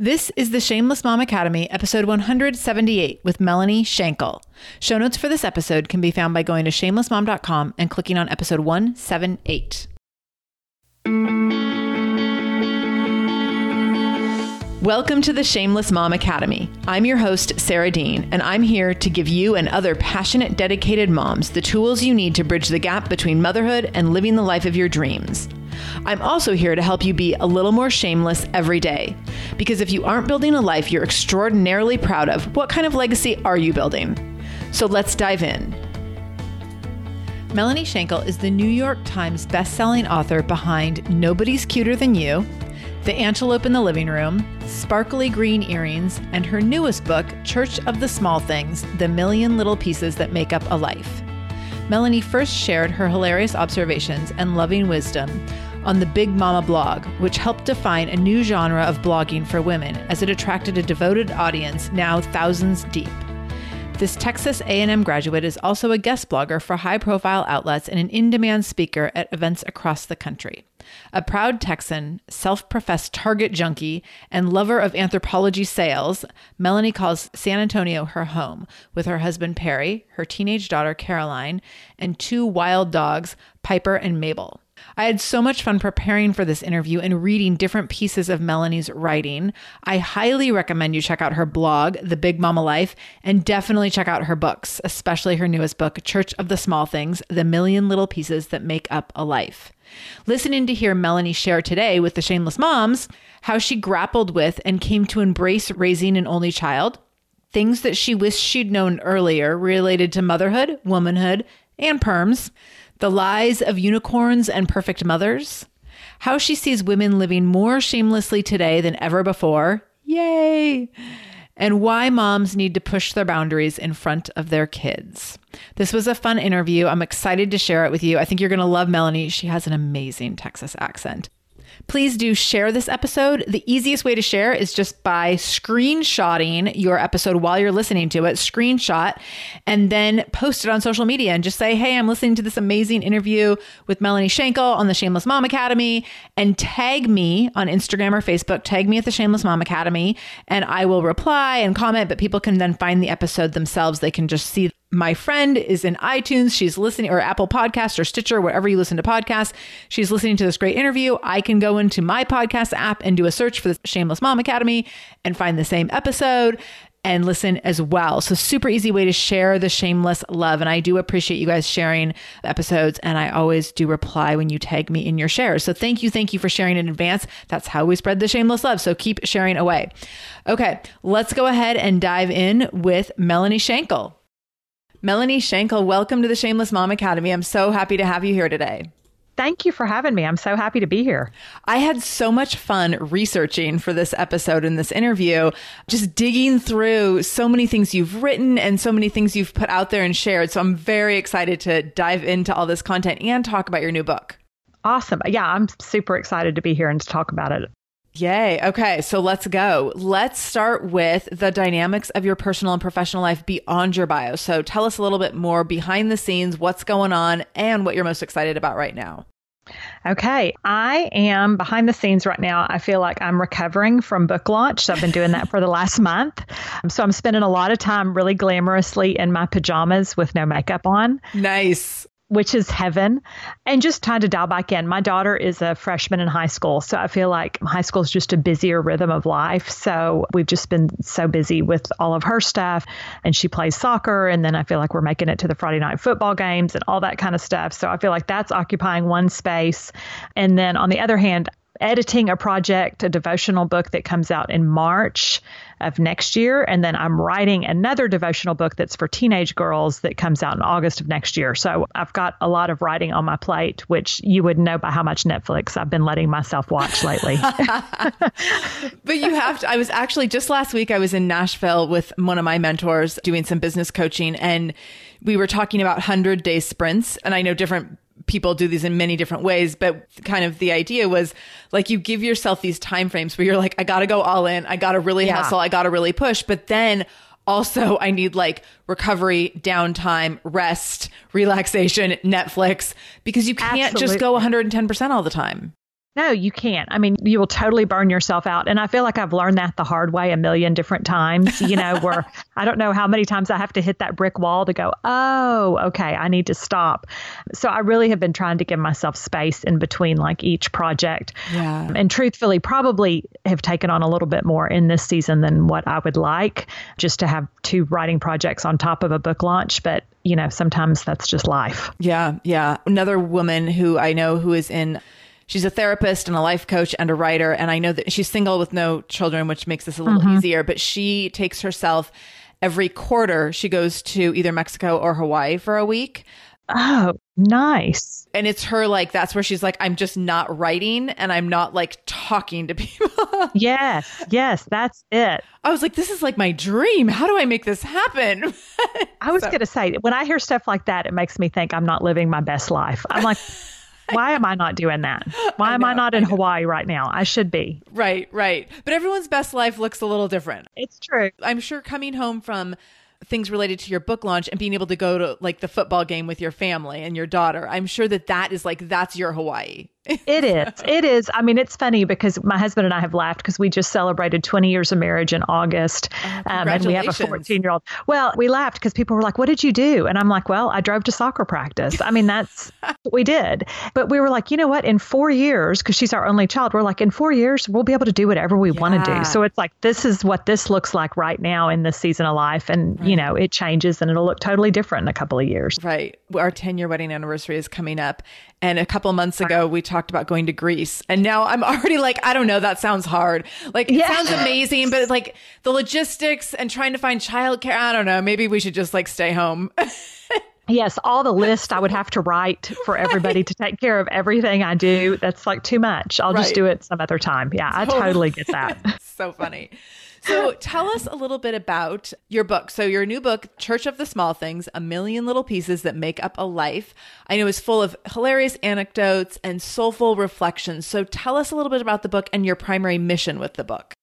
This is the Shameless Mom Academy, episode 178 with Melanie Shankle. Show notes for this episode can be found by going to shamelessmom.com and clicking on episode 178. Welcome to the Shameless Mom Academy. I'm your host, Sarah Dean, and I'm here to give you and other passionate, dedicated moms the tools you need to bridge the gap between motherhood and living the life of your dreams. I'm also here to help you be a little more shameless every day. Because if you aren't building a life you're extraordinarily proud of, what kind of legacy are you building? So let's dive in. Melanie Shankle is the New York Times bestselling author behind Nobody's Cuter Than You, The Antelope in the Living Room, Sparkly Green Earrings, and her newest book, Church of the Small Things The Million Little Pieces That Make Up a Life. Melanie first shared her hilarious observations and loving wisdom on the Big Mama blog, which helped define a new genre of blogging for women as it attracted a devoted audience now thousands deep. This Texas A&M graduate is also a guest blogger for high-profile outlets and an in-demand speaker at events across the country. A proud Texan, self-professed target junkie, and lover of Anthropologie sales, Melanie calls San Antonio her home with her husband Perry, her teenage daughter Caroline, and two wild dogs, Piper and Mabel. I had so much fun preparing for this interview and reading different pieces of Melanie's writing. I highly recommend you check out her blog, The Big Mama Life, and definitely check out her books, especially her newest book, Church of the Small Things The Million Little Pieces That Make Up a Life. Listening to hear Melanie share today with the Shameless Moms how she grappled with and came to embrace raising an only child, things that she wished she'd known earlier related to motherhood, womanhood, and perms the lies of unicorns and perfect mothers, how she sees women living more shamelessly today than ever before. Yay! And why moms need to push their boundaries in front of their kids. This was a fun interview. I'm excited to share it with you. I think you're going to love Melanie. She has an amazing Texas accent. Please do share this episode. The easiest way to share is just by screenshotting your episode while you're listening to it, screenshot, and then post it on social media and just say, Hey, I'm listening to this amazing interview with Melanie Shankle on the Shameless Mom Academy, and tag me on Instagram or Facebook. Tag me at the Shameless Mom Academy, and I will reply and comment, but people can then find the episode themselves. They can just see my friend is in iTunes. She's listening, or Apple Podcast or Stitcher, wherever you listen to podcasts. She's listening to this great interview. I can go into my podcast app and do a search for the Shameless Mom Academy and find the same episode and listen as well. So, super easy way to share the shameless love. And I do appreciate you guys sharing episodes. And I always do reply when you tag me in your shares. So, thank you. Thank you for sharing in advance. That's how we spread the shameless love. So, keep sharing away. Okay, let's go ahead and dive in with Melanie Shankle. Melanie Shankle, welcome to the Shameless Mom Academy. I'm so happy to have you here today. Thank you for having me. I'm so happy to be here. I had so much fun researching for this episode and this interview, just digging through so many things you've written and so many things you've put out there and shared. So I'm very excited to dive into all this content and talk about your new book. Awesome. Yeah, I'm super excited to be here and to talk about it. Yay. Okay. So let's go. Let's start with the dynamics of your personal and professional life beyond your bio. So tell us a little bit more behind the scenes, what's going on, and what you're most excited about right now. Okay, I am behind the scenes right now. I feel like I'm recovering from book launch. So I've been doing that for the last month. So I'm spending a lot of time really glamorously in my pajamas with no makeup on. Nice which is heaven, and just trying to dial back in. My daughter is a freshman in high school, so I feel like high school is just a busier rhythm of life. So we've just been so busy with all of her stuff, and she plays soccer, and then I feel like we're making it to the Friday night football games and all that kind of stuff. So I feel like that's occupying one space. And then on the other hand, editing a project, a devotional book that comes out in March of next year. And then I'm writing another devotional book that's for teenage girls that comes out in August of next year. So I've got a lot of writing on my plate, which you would know by how much Netflix I've been letting myself watch lately. but you have to, I was actually just last week, I was in Nashville with one of my mentors doing some business coaching and we were talking about 100 day sprints. And I know different people do these in many different ways, but kind of the idea was like you give yourself these time frames where you're like, I got to go all in. I got to really yeah. hustle. I got to really push. But then also I need like recovery, downtime, rest, relaxation, Netflix, because you can't Absolutely. just go 110% all the time. No, you can't. I mean, you will totally burn yourself out. And I feel like I've learned that the hard way a million different times, you know, where I don't know how many times I have to hit that brick wall to go, oh, okay, I need to stop. So I really have been trying to give myself space in between like each project. Yeah. And truthfully, probably have taken on a little bit more in this season than what I would like just to have two writing projects on top of a book launch. But you know, sometimes that's just life. Yeah, yeah. Another woman who I know who is in she's a therapist and a life coach and a writer. And I know that she's single with no children, which makes this a little mm-hmm. easier, but she takes herself every quarter. She goes to either Mexico or Hawaii for a week. Oh, nice. And it's her like, that's where she's like, I'm just not writing and I'm not like talking to people. yes, yes, that's it. I was like, this is like my dream. How do I make this happen? I was so. going to say, when I hear stuff like that, it makes me think I'm not living my best life. I'm like, why am I not doing that? Why I am I not in I Hawaii right now? I should be. Right, right. But everyone's best life looks a little different. It's true. I'm sure coming home from things related to your book launch and being able to go to like the football game with your family and your daughter. I'm sure that that is like that's your Hawaii. It is. It is. I mean, it's funny because my husband and I have laughed because we just celebrated 20 years of marriage in August. Oh, um, and we have a 14 year old. Well, we laughed because people were like, What did you do? And I'm like, Well, I drove to soccer practice. I mean, that's what we did. But we were like, You know what? In four years, because she's our only child, we're like, In four years, we'll be able to do whatever we yeah. want to do. So it's like, this is what this looks like right now in this season of life. And, right. you know, it changes and it'll look totally different in a couple of years. Right. Our 10 year wedding anniversary is coming up. And a couple months ago, we talked about going to Greece. And now I'm already like, I don't know, that sounds hard. Like, it sounds amazing, but like the logistics and trying to find childcare, I don't know. Maybe we should just like stay home. yes, all the list I would have to write for everybody right. to take care of everything I do. That's like too much. I'll right. just do it some other time. Yeah, I totally get that. so funny. So tell us a little bit about your book. So your new book, Church of the Small Things, A Million Little Pieces That Make Up a Life, I know is full of hilarious anecdotes and soulful reflections. So tell us a little bit about the book and your primary mission with the book.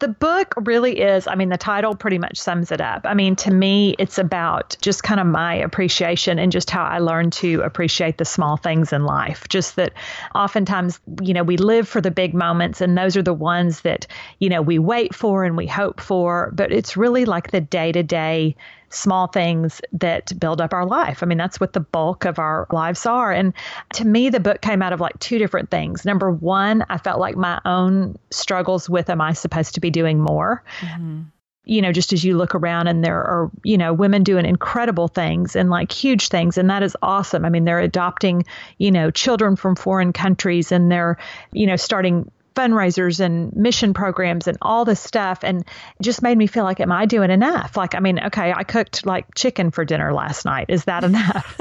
The book really is, I mean, the title pretty much sums it up. I mean, to me, it's about just kind of my appreciation and just how I learned to appreciate the small things in life. Just that oftentimes, you know, we live for the big moments and those are the ones that, you know, we wait for and we hope for, but it's really like the day to day small things that build up our life. I mean, that's what the bulk of our lives are. And to me, the book came out of like two different things. Number one, I felt like my own struggles with am I supposed to be doing more? Mm-hmm you know, just as you look around and there are, you know, women doing incredible things and like huge things. And that is awesome. I mean, they're adopting, you know, children from foreign countries and they're, you know, starting fundraisers and mission programs and all this stuff and just made me feel like am i doing enough? Like i mean okay i cooked like chicken for dinner last night. Is that enough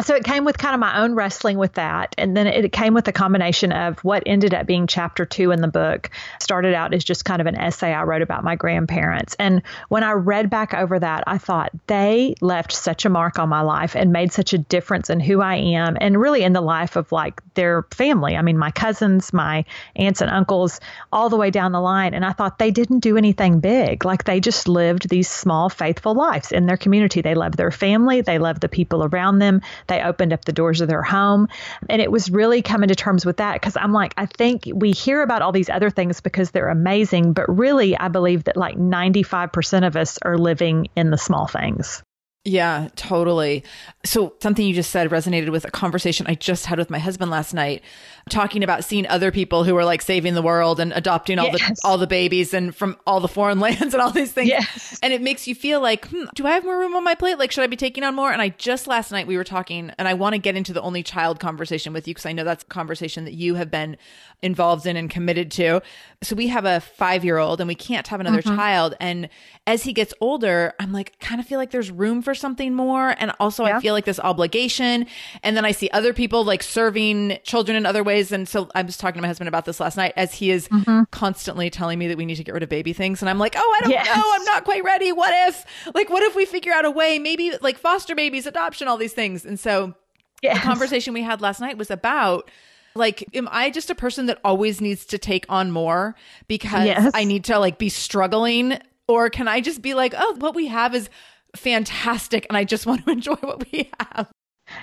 so it came with kind of my own wrestling with that. And then it came with a combination of what ended up being chapter two in the book. Started out as just kind of an essay i wrote about my grandparents. And when i read back over that i thought they left such a mark on my life and made such a difference in who i am and really in the life of like their family. I mean my cousins my aunts and uncles all the way down the line. And i thought they didn't do anything big. Like they just lived these small faithful lives in their community. They loved their family. They loved the people around them they opened up the doors of their home. And it was really coming to terms with that because I'm like, I think we hear about all these other things because they're amazing, but really, I believe that like 95% of us are living in the small things. Yeah, totally. So, something you just said resonated with a conversation I just had with my husband last night, talking about seeing other people who are like saving the world and adopting all yes. the all the babies and from all the foreign lands and all these things. Yes. And it makes you feel like, hmm, do I have more room on my plate? Like, should I be taking on more? And I just last night we were talking, and I want to get into the only child conversation with you because I know that's a conversation that you have been involved in and committed to. So we have a five year old and we can't have another mm-hmm. child. And as he gets older, I'm like, kind of feel like there's room for something more. And also, yeah. I feel like this obligation. And then I see other people like serving children in other ways. And so I was talking to my husband about this last night as he is mm-hmm. constantly telling me that we need to get rid of baby things. And I'm like, oh, I don't yes. know. I'm not quite ready. What if, like, what if we figure out a way, maybe like foster babies, adoption, all these things. And so yes. the conversation we had last night was about like, am I just a person that always needs to take on more because yes. I need to like be struggling? Or can I just be like, oh, what we have is fantastic and I just want to enjoy what we have?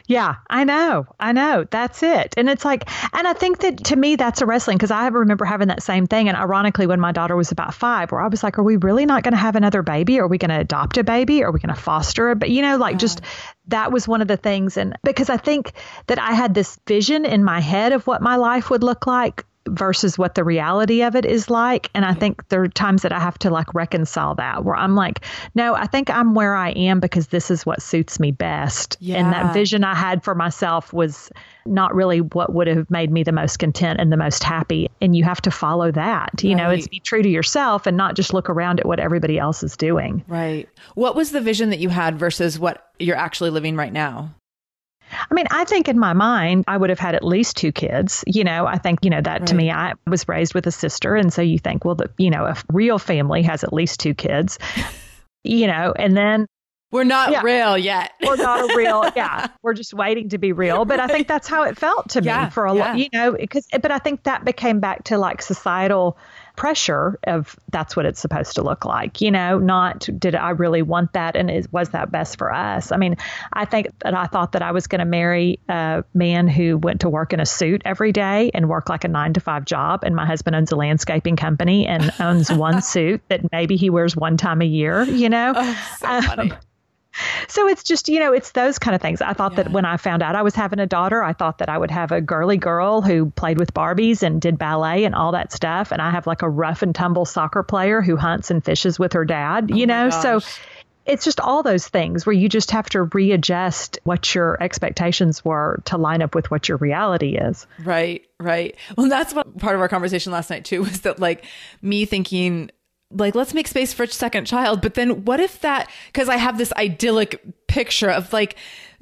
Yeah, I know. I know. That's it. And it's like, and I think that to me, that's a wrestling because I remember having that same thing. And ironically, when my daughter was about five, where I was like, are we really not going to have another baby? Are we going to adopt a baby? Are we going to foster a But you know, like just that was one of the things. And because I think that I had this vision in my head of what my life would look like versus what the reality of it is like. And I think there are times that I have to like reconcile that where I'm like, no, I think I'm where I am because this is what suits me best. Yeah. And that vision I had for myself was not really what would have made me the most content and the most happy. And you have to follow that. You right. know, it's be true to yourself and not just look around at what everybody else is doing. Right. What was the vision that you had versus what you're actually living right now? I mean, I think in my mind, I would have had at least two kids. You know, I think, you know, that right. to me, I was raised with a sister. And so you think, well, the, you know, a real family has at least two kids, you know, and then we're not yeah. real yet. we're not a real, yeah. We're just waiting to be real. But I think that's how it felt to me yeah, for a yeah. lot, you know, because, but I think that became back to like societal pressure of that's what it's supposed to look like, you know, not did I really want that and is, was that best for us? I mean, I think that I thought that I was going to marry a man who went to work in a suit every day and work like a nine to five job. And my husband owns a landscaping company and owns one suit that maybe he wears one time a year, you know? Oh, so um, so it's just, you know, it's those kind of things. I thought yeah. that when I found out I was having a daughter, I thought that I would have a girly girl who played with Barbies and did ballet and all that stuff. And I have like a rough and tumble soccer player who hunts and fishes with her dad, oh you oh know? So it's just all those things where you just have to readjust what your expectations were to line up with what your reality is. Right, right. Well, that's what part of our conversation last night too was that like me thinking like let's make space for a second child but then what if that because i have this idyllic picture of like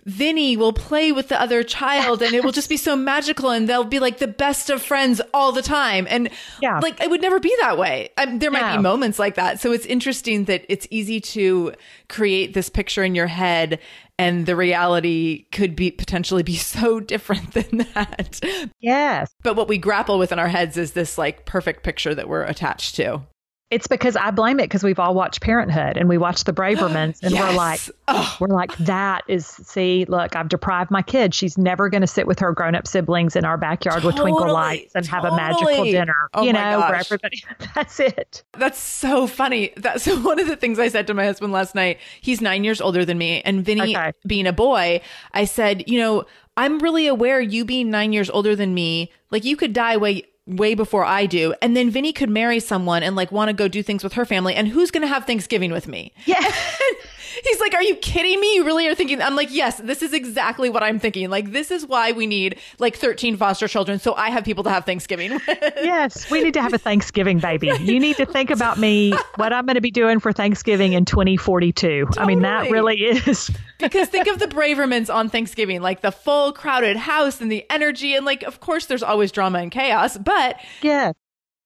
Vinny will play with the other child and it will just be so magical and they'll be like the best of friends all the time. And yeah. like it would never be that way. I there might yeah. be moments like that. So it's interesting that it's easy to create this picture in your head and the reality could be potentially be so different than that. Yes. But what we grapple with in our heads is this like perfect picture that we're attached to. It's because I blame it because we've all watched Parenthood and we watch the Bravermans and yes. we're like, oh. we're like, that is, see, look, I've deprived my kid. She's never going to sit with her grown up siblings in our backyard totally, with twinkle lights and totally. have a magical dinner, oh you know, where everybody, that's it. That's so funny. That's so one of the things I said to my husband last night. He's nine years older than me. And Vinny, okay. being a boy, I said, you know, I'm really aware you being nine years older than me, like you could die way way before I do. And then Vinny could marry someone and like want to go do things with her family. And who's going to have Thanksgiving with me? Yeah. He's like, Are you kidding me? You really are thinking? I'm like, Yes, this is exactly what I'm thinking. Like, this is why we need like 13 foster children. So I have people to have Thanksgiving with. yes, we need to have a Thanksgiving baby. You need to think about me, what I'm going to be doing for Thanksgiving in 2042. Totally. I mean, that really is. because think of the Bravermans on Thanksgiving, like the full crowded house and the energy. And like, of course, there's always drama and chaos, but yeah.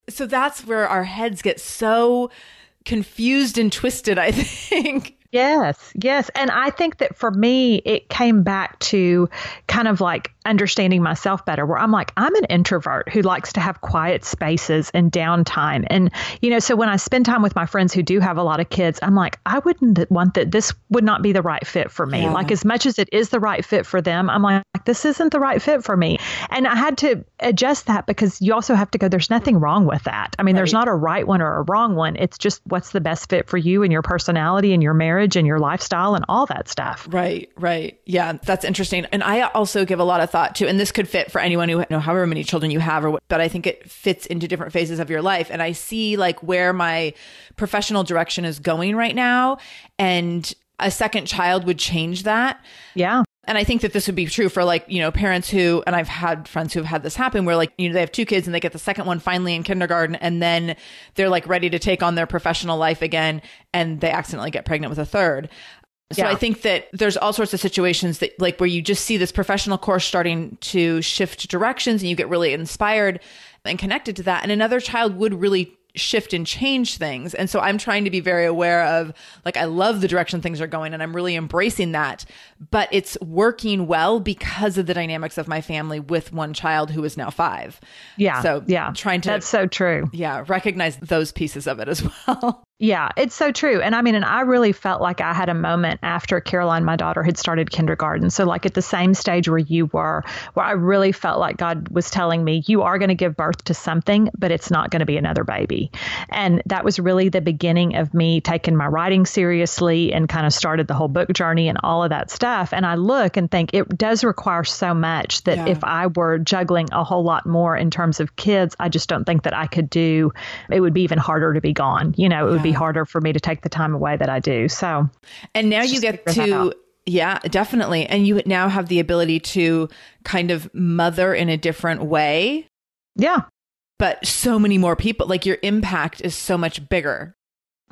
So that's where our heads get so confused and twisted, I think. Yes, yes. And I think that for me, it came back to kind of like understanding myself better, where I'm like, I'm an introvert who likes to have quiet spaces and downtime. And, you know, so when I spend time with my friends who do have a lot of kids, I'm like, I wouldn't want that. This would not be the right fit for me. Yeah. Like, as much as it is the right fit for them, I'm like, this isn't the right fit for me. And I had to adjust that because you also have to go, there's nothing wrong with that. I mean, right. there's not a right one or a wrong one. It's just what's the best fit for you and your personality and your marriage and your lifestyle and all that stuff. Right, right. Yeah, that's interesting. And I also give a lot of thought to, and this could fit for anyone who, you know, however many children you have, or what, but I think it fits into different phases of your life. And I see like where my professional direction is going right now. And a second child would change that. Yeah. And I think that this would be true for like, you know, parents who, and I've had friends who have had this happen where like, you know, they have two kids and they get the second one finally in kindergarten and then they're like ready to take on their professional life again and they accidentally get pregnant with a third. So yeah. I think that there's all sorts of situations that like where you just see this professional course starting to shift directions and you get really inspired and connected to that. And another child would really shift and change things. And so I'm trying to be very aware of like I love the direction things are going and I'm really embracing that, but it's working well because of the dynamics of my family with one child who is now 5. Yeah. So yeah. trying to That's so true. Yeah, recognize those pieces of it as well. Yeah, it's so true. And I mean, and I really felt like I had a moment after Caroline, my daughter, had started kindergarten. So, like at the same stage where you were, where I really felt like God was telling me, you are going to give birth to something, but it's not going to be another baby. And that was really the beginning of me taking my writing seriously and kind of started the whole book journey and all of that stuff. And I look and think it does require so much that yeah. if I were juggling a whole lot more in terms of kids, I just don't think that I could do, it would be even harder to be gone. You know, it would yeah. be harder for me to take the time away that I do. So, and now you get to, yeah, definitely. And you now have the ability to kind of mother in a different way. Yeah. But so many more people, like your impact is so much bigger.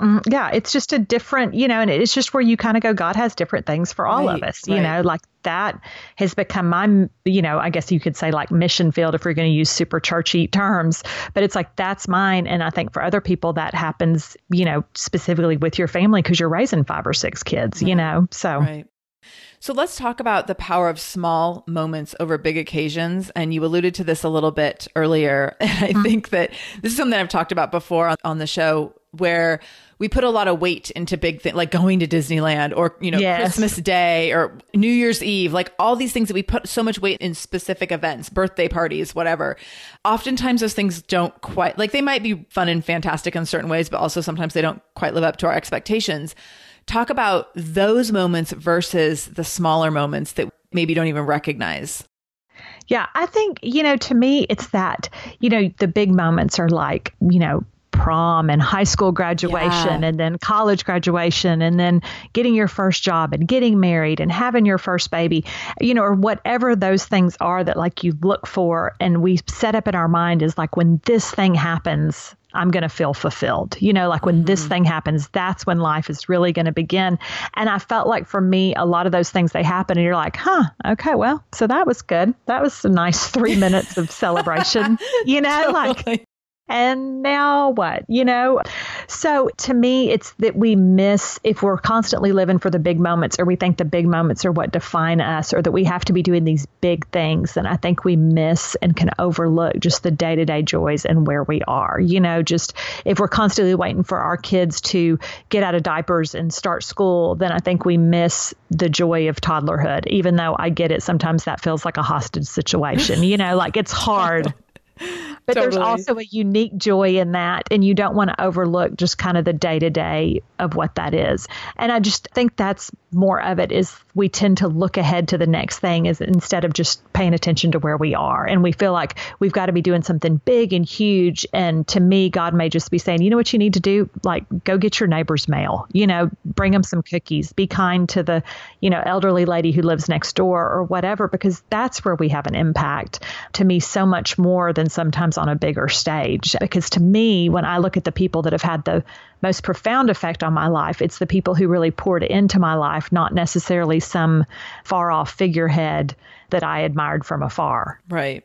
Mm, yeah, it's just a different, you know, and it's just where you kind of go, God has different things for all right, of us, you right. know, like that has become my, you know, I guess you could say like mission field if we're going to use super churchy terms, but it's like that's mine. And I think for other people that happens, you know, specifically with your family because you're raising five or six kids, right. you know, so. Right. So let's talk about the power of small moments over big occasions. And you alluded to this a little bit earlier. And I mm-hmm. think that this is something I've talked about before on, on the show where we put a lot of weight into big things like going to Disneyland or, you know, yes. Christmas Day or New Year's Eve, like all these things that we put so much weight in specific events, birthday parties, whatever. Oftentimes those things don't quite, like they might be fun and fantastic in certain ways, but also sometimes they don't quite live up to our expectations. Talk about those moments versus the smaller moments that maybe don't even recognize. Yeah, I think, you know, to me, it's that, you know, the big moments are like, you know, prom and high school graduation yeah. and then college graduation and then getting your first job and getting married and having your first baby, you know, or whatever those things are that like you look for and we set up in our mind is like when this thing happens, I'm going to feel fulfilled. You know, like when mm-hmm. this thing happens, that's when life is really going to begin. And I felt like for me, a lot of those things they happen, and you're like, huh, okay, well, so that was good. That was a nice three minutes of celebration. You know, totally. like and now what? You know? So to me, it's that we miss if we're constantly living for the big moments or we think the big moments are what define us or that we have to be doing these big things. And I think we miss and can overlook just the day to day joys and where we are. You know, just if we're constantly waiting for our kids to get out of diapers and start school, then I think we miss the joy of toddlerhood, even though I get it. Sometimes that feels like a hostage situation. You know, like it's hard but totally. there's also a unique joy in that and you don't want to overlook just kind of the day to day of what that is. And i just think that's more of it is we tend to look ahead to the next thing is instead of just paying attention to where we are. And we feel like we've got to be doing something big and huge and to me god may just be saying you know what you need to do? Like go get your neighbor's mail. You know bring them some cookies. Be kind to the you know elderly lady who lives next door or whatever because that's where we have an impact to me so much more than sometimes on a bigger stage. Because to me, when I look at the people that have had the most profound effect on my life, it's the people who really poured into my life, not necessarily some far off figurehead that I admired from afar. Right.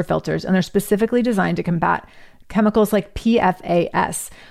filters, and they're specifically designed to combat chemicals like PFAS,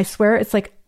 I swear it's like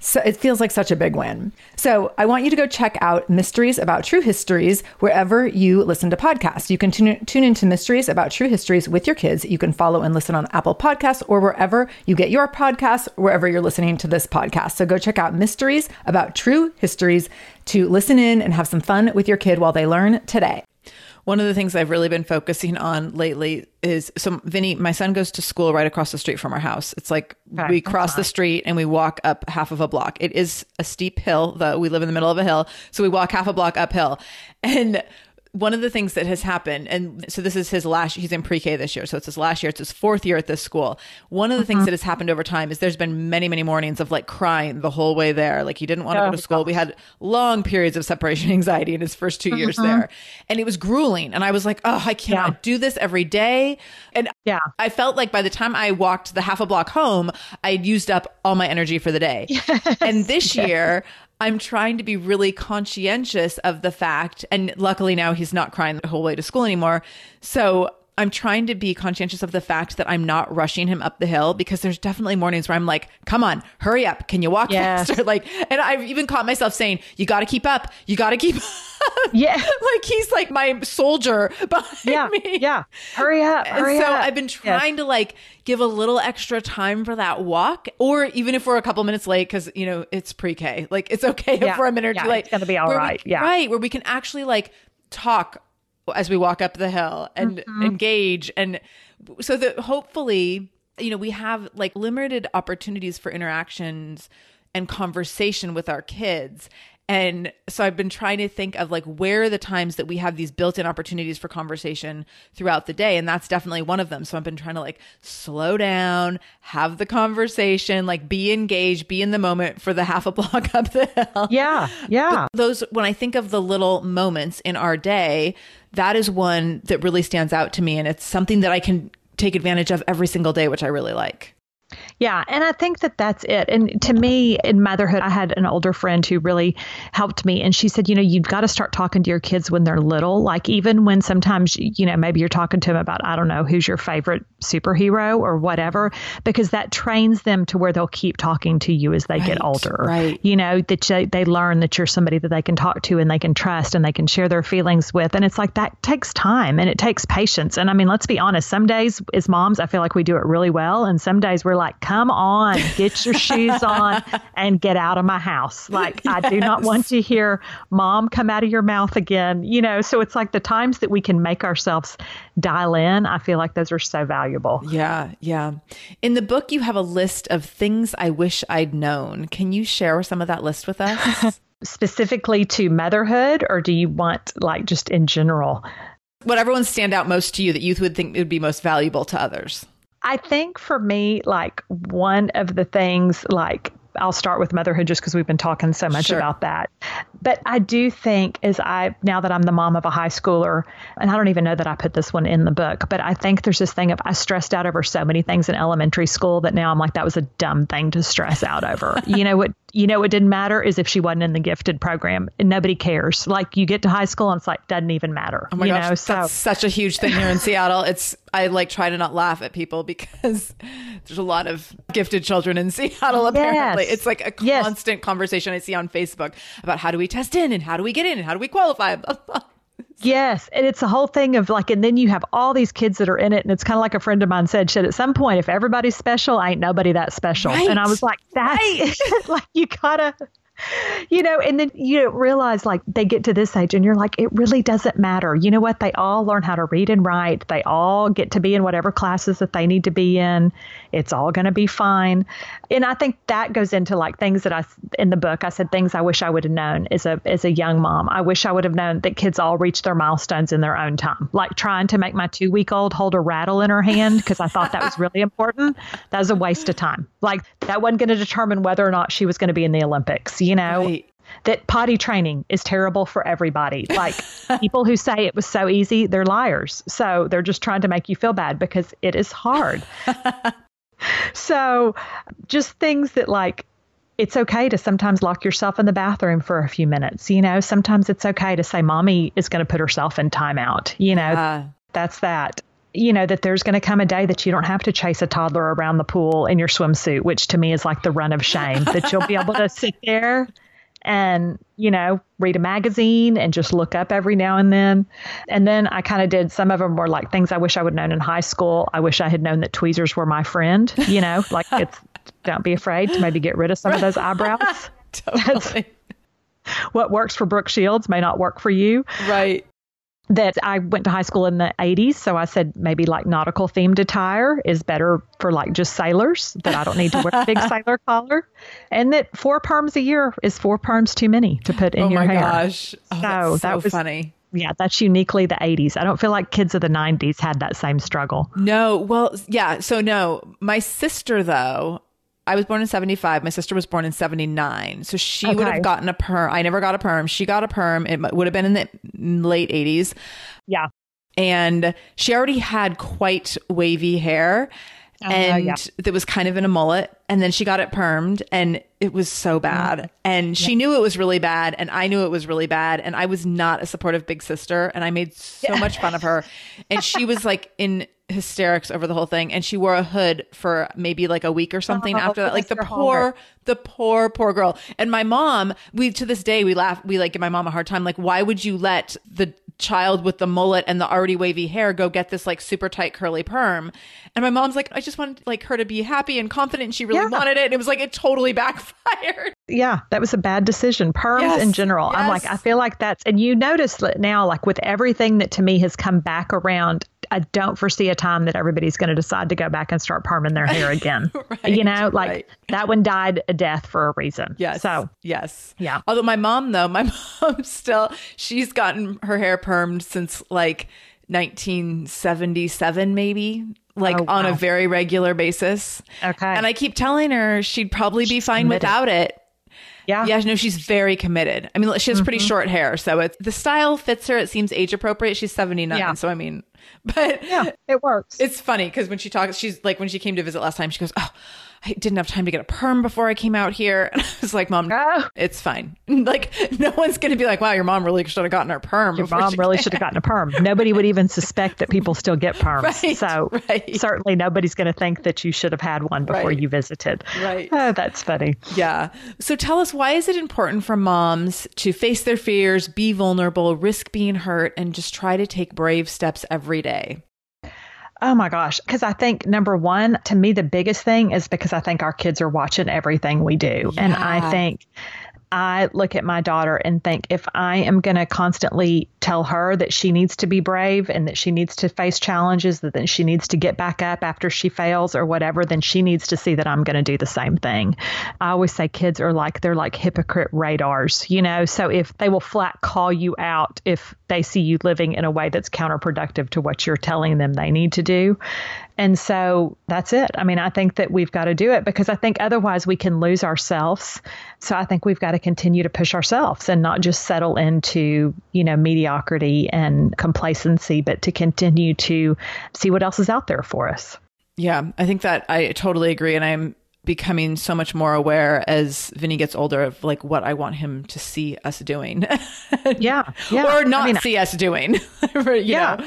So it feels like such a big win. So I want you to go check out Mysteries About True Histories wherever you listen to podcasts. You can tune, tune into Mysteries About True Histories with your kids. You can follow and listen on Apple Podcasts or wherever you get your podcasts, wherever you're listening to this podcast. So go check out Mysteries About True Histories to listen in and have some fun with your kid while they learn today. One of the things I've really been focusing on lately is so Vinny, my son goes to school right across the street from our house. It's like okay, we cross the street and we walk up half of a block. It is a steep hill, though we live in the middle of a hill. So we walk half a block uphill. And one of the things that has happened, and so this is his last, he's in pre K this year. So it's his last year. It's his fourth year at this school. One of the things mm-hmm. that has happened over time is there's been many, many mornings of like crying the whole way there. Like he didn't want to oh, go to school. We had long periods of separation anxiety in his first 2 years mm-hmm. there. And it was grueling. And I was like, oh, I cannot yeah. do this every day. And yeah, I felt like by the time I walked the half a block home, I'd used up all my energy for the day. Yes. And this yes. year, I'm trying to be really conscientious of the fact, and luckily now he's not crying the whole way to school anymore. So I'm trying to be conscientious of the fact that I'm not rushing him up the hill because there's definitely mornings where I'm like, come on, hurry up. Can you walk Yes. faster? Like, and I've even caught myself saying, you got to keep up. You got to keep up. Yeah. like he's like my soldier behind Yeah. me. Yeah. Hurry up. And so up. I've been trying to like give a little extra time for that walk, or even if we're a couple minutes late, because you know it's pre-K. Like it's okay Yeah. if we're a minute or Yeah, two late. it's gonna be all right. We- Yeah. right. Where we can actually like talk as we walk up the hill and Mm-hmm. engage, and so that hopefully you know we have like limited opportunities for interactions and conversation with our kids. And so I've been trying to think of like where are the times that we have these built-in opportunities for conversation throughout the day and that's definitely one of them. So I've been trying to like slow down, have the conversation, like be engaged, be in the moment for the half a block up the hill. yeah. Yeah. Those when I think of the little moments in our day, that is one that really stands out to me and it's something that I can take advantage of every single day, which I really like. Yeah, and I think that that's it. And to me, in motherhood, I had an older friend who really helped me. And she said, you know, you've got to start talking to your kids when they're little. Like, even when sometimes, you know, maybe you're talking to them about, I don't know, who's your favorite superhero or whatever, because that trains them to where they'll keep talking to you as they Right, get older. right. You know, that you, they learn that you're somebody that they can talk to and they can trust and they can share their feelings with. And it's like that takes time and it takes patience. And I mean, let's be honest, some days as moms, I feel like we do it really well. And some days we're like, come on, get your shoes on and get out of my house. Like, I do not want to hear mom come out of your mouth again. You know, so it's like the times that we can make ourselves dial in, I feel like those are so valuable. Yeah, yeah. In the book, you have a list of things I wish I'd known. Can you share some of that list with us? Specifically to motherhood, or do you want like just in general? Whatever ones stand out most to you that you would think would be most valuable to others. I think for me, like one of the things, like I'll start with motherhood just because we've been talking so much Sure. about that. But I do think, as I now that I'm the mom of a high schooler, and I don't even know that I put this one in the book, but I think there's this thing of I stressed out over so many things in elementary school that now I'm like that was a dumb thing to stress out over. you know what? You know what didn't matter is if she wasn't in the gifted program, and nobody cares. Like you get to high school and it's like doesn't even matter. Oh my you gosh, know, so that's such a huge thing here in Seattle. It's I like try to not laugh at people because there's a lot of gifted children in Seattle. Apparently, Yes. it's like a Yes. constant conversation I see on Facebook about how do we test in and how do we get in and how do we qualify. Blah, blah. Yes, and it's a whole thing of like, and then you have all these kids that are in it, and it's kind of like a friend of mine said. Said at some point, if everybody's special, ain't nobody that special. Right. And I was like, that's like you gotta, you know. And then you realize like they get to this age, and you're like, it really doesn't matter. You know what? They all learn how to read and write. They all get to be in whatever classes that they need to be in. It's all going to be fine. And I think that goes into like things that I in the book. I said things I wish I would have known as a as a young mom. I wish I would have known that kids all reach their milestones in their own time. Like trying to make my two week old hold a rattle in her hand because I thought that was really important. That was a waste of time. Like that wasn't going to determine whether or not she was going to be in the Olympics. You know Right. that potty training is terrible for everybody. Like people who say it was so easy, they're liars. So they're just trying to make you feel bad because it is hard. so just things that like it's okay to sometimes lock yourself in the bathroom for a few minutes. You know, sometimes it's okay to say mommy is going to put herself in timeout. You know, Yeah. that's that. You know, that there's going to come a day that you don't have to chase a toddler around the pool in your swimsuit, which to me is like the run of shame, that you'll be able to sit there and, you know, read a magazine and just look up every now and then. And then I kind of did some of them were like things I wish I would have known in high school. I wish I had known that tweezers were my friend, you know, like it's, don't be afraid to maybe get rid of some of those eyebrows. Totally. What works for Brooke Shields may not work for you right. That I went to high school in the 80s. So I said maybe like nautical themed attire is better for like just sailors, that I don't need to wear a big sailor collar. And that four perms a year is four perms too many to put in oh your hair. Oh my gosh. Oh, So that's that was- funny. Yeah, that's uniquely the 80s. I don't feel like kids of the 90s had that same struggle. No, well, yeah. So no, my sister though, I was born in 75. My sister was born in 79. So she would have gotten a perm. I never got a perm. She got a perm. It would have been in the late 80s. Yeah. And she already had quite wavy hair. Oh, and yeah. that was kind of in a mullet. And then she got it permed and it was so bad. Mm-hmm. And she knew it was really bad. And I knew it was really bad. And I was not a supportive big sister. And I made so much fun of her. And she was like in hysterics over the whole thing. And she wore a hood for maybe like a week or something Oh, after that. Like the poor, the poor, poor girl. And my mom, we to this day, we laugh, we like give my mom a hard time. Like, why would you let the child with the mullet and the already wavy hair go get this like super tight curly perm? And my mom's like, I just wanted like her to be happy and confident. And she really Yeah. wanted it. And it was like, it totally backfired. Yeah, that was a bad decision. Perms Yes, in general. I'm like. I feel like that's, and you notice that now, like with everything that to me has come back around, I don't foresee a time that everybody's going to decide to go back and start perming their hair again. Right, you know, like right. that one died a death for a reason. Yes. So, yes. Yeah. Although my mom, though, my mom still, she's gotten her hair permed since like 1977, maybe, like Oh, on a very regular basis. Okay. And I keep telling her she'd probably be fine without it. Yeah. Yeah, no, she's very committed. I mean, she has Mm-hmm. pretty short hair, so it's the style fits her. It seems age appropriate. She's 79, Yeah. so I mean, but Yeah, it works. it's funny because when she talks, she's like, when she came to visit last time, she goes, Oh, I didn't have time to get a perm before I came out here. And I was like, Mom, Oh. it's fine. Like, no one's going to be like, Wow, your mom really should have gotten her perm. Your mom really should have gotten a perm. Nobody would even suspect that people still get perms. Right, so right. certainly nobody's going to think that you should have had one before Right. you visited. Right. Oh, that's funny. Yeah. So tell us, why is it important for moms to face their fears, be vulnerable, risk being hurt, and just try to take brave steps every day? Oh my gosh. Because I think number one, to me, the biggest thing is because I think our kids are watching everything we do. And I think I look at my daughter and think if I am going to constantly tell her that she needs to be brave and that she needs to face challenges, that then she needs to get back up after she fails or whatever, then she needs to see that I'm going to do the same thing. I always say kids are like, they're like hypocrite radars, you know? So if they will flat call you out if they see you living in a way that's counterproductive to what you're telling them they need to do. And so that's it. I mean, I think that we've got to do it because I think otherwise we can lose ourselves. So I think we've got to continue to push ourselves and not just settle into, you know, mediocrity and complacency, but to continue to see what else is out there for us. Yeah, I think that I totally agree. And I'm becoming so much more aware as Vinny gets older of like what I want him to see us doing. Yeah. Yeah. or not I mean, see us doing. you Yeah. know,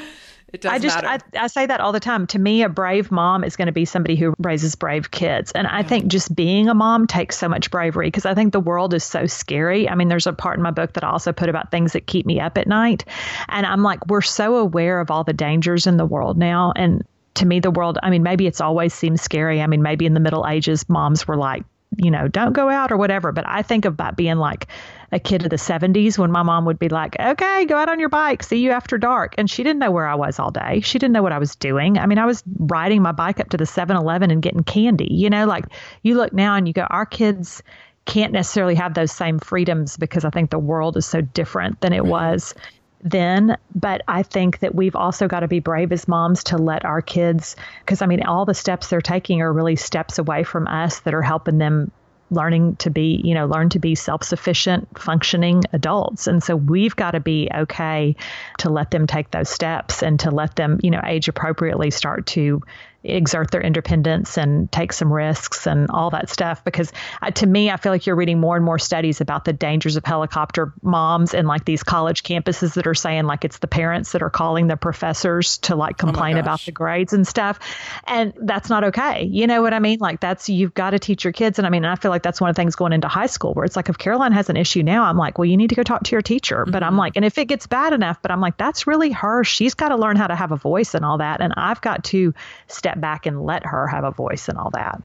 it does I just matter. I, I say that all the time. To me, a brave mom is going to be somebody who raises brave kids, and I think just being a mom takes so much bravery because I think the world is so scary. I mean, there's a part in my book that I also put about things that keep me up at night, and I'm like, we're so aware of all the dangers in the world now, and to me, the world. I mean, maybe it's always seemed scary. I mean, maybe in the Middle Ages, moms were like, you know, don't go out or whatever. But I think about being like a kid of the 70s when my mom would be like, okay, go out on your bike, see you after dark. And she didn't know where I was all day. She didn't know what I was doing. I mean, I was riding my bike up to the 7 Eleven and getting candy. You know, like you look now and you go, our kids can't necessarily have those same freedoms because I think the world is so different than it mm-hmm. was then. But I think that we've also got to be brave as moms to let our kids, because I mean, all the steps they're taking are really steps away from us that are helping them learning to be, you know, learn to be self sufficient, functioning adults. And so we've got to be okay to let them take those steps and to let them, you know, age appropriately start to exert their independence and take some risks and all that stuff because uh, to me i feel like you're reading more and more studies about the dangers of helicopter moms and like these college campuses that are saying like it's the parents that are calling the professors to like complain about the grades and stuff. And that's not okay. You know what i mean? Like that's you've got to teach your kids. And i mean i feel like that's one of the things going into high school where it's like if caroline has an issue now i'm like well you need to go talk to your teacher. But i'm like and if it gets bad enough but i'm like that's really her she's got to learn how to have a voice and all that. And i've got to step back and let her have a voice and all that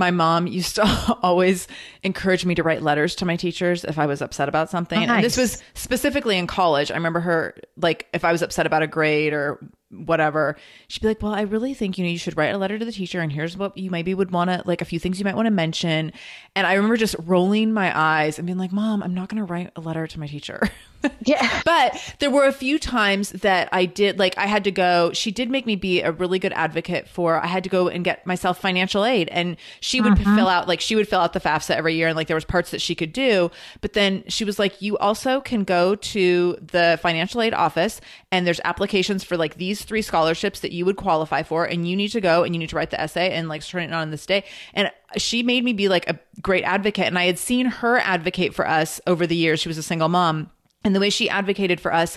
my mom used to always encourage me to write letters to my teachers if I was upset about something. Oh, And this was specifically in college. I remember her like if I was upset about a grade or whatever, she'd be like, "Well, I really think you know you should write a letter to the teacher and here's what you maybe would want to like a few things you might want to mention." And I remember just rolling my eyes and being like, "Mom, I'm not going to write a letter to my teacher." Yeah. but there were a few times that I did, like, I had to go. She did make me be a really good advocate for, I had to go and get myself financial aid. And she would Mm-hmm. fill out, like, she would fill out the FAFSA every year. And, like, there was parts that she could do. But then she was like, you also can go to the financial aid office and there's applications for, like, these three scholarships that you would qualify for. And you need to go and you need to write the essay and, like, turn it on this day. And she made me be, like, a great advocate. And I had seen her advocate for us over the years. She was a single mom. And the way she advocated for us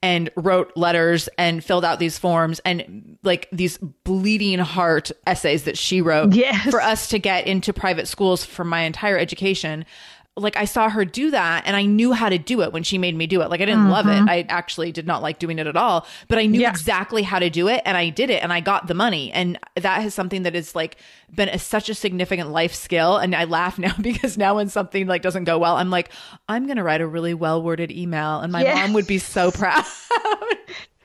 and wrote letters and filled out these forms and like these bleeding heart essays that she wrote Yes. for us to get into private schools for my entire education. Like I saw her do that and I knew how to do it when she made me do it. Like I didn't love it. Mm-hmm. I actually did not like doing it at all, but I knew Yeah. exactly how to do it and I did it and I got the money. And that is something that is like been a, such a significant life skill. And I laugh now because now when something like doesn't go well, I'm like, I'm going to write a really well worded email and my Yes. mom would be so proud.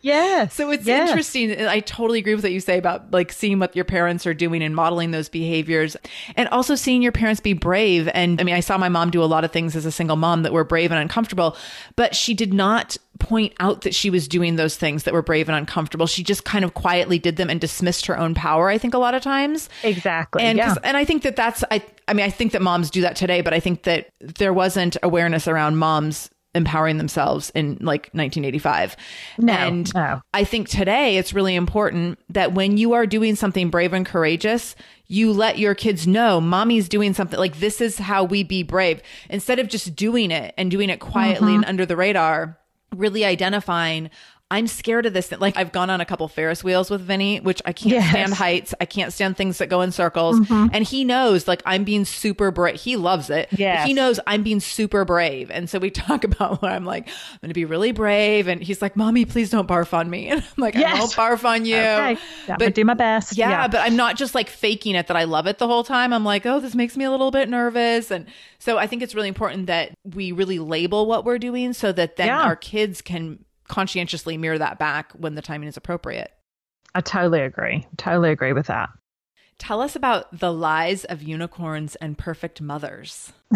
Yes. So it's Yes. interesting. I totally agree with what you say about like seeing what your parents are doing and modeling those behaviors and also seeing your parents be brave. And I mean, I saw my mom do a lot of things as a single mom that were brave and uncomfortable, but she did not point out that she was doing those things that were brave and uncomfortable. She just kind of quietly did them and dismissed her own power, I think, a lot of times. Exactly. And, yeah. and I think that that's, I, I mean, I think that moms do that today, but I think that there wasn't awareness around moms empowering themselves in like 1985. No, and no. I think today it's really important that when you are doing something brave and courageous, you let your kids know mommy's doing something like this is how we be brave instead of just doing it and doing it quietly Mm-hmm. and under the radar, really identifying I'm scared of this. Like I've gone on a couple Ferris wheels with Vinny, which I can't Yes. Mm-hmm. stand heights. I can't stand things that go in circles. And he knows like I'm being super brave. He loves it. Yeah. He knows I'm being super brave. And so we talk about where I'm like, I'm going to be really brave. And he's like, mommy, please don't barf on me. And I'm like, I won't barf on you. Okay. I'm gonna do my best. Yeah, Yeah. but I'm not just like faking it that I love it the whole time. I'm like, oh, this makes me a little bit nervous. And so I think it's really important that we really label what we're doing so that then Yeah. our kids can conscientiously mirror that back when the timing is appropriate. I totally agree. Totally agree with that. Tell us about the lies of unicorns and perfect mothers.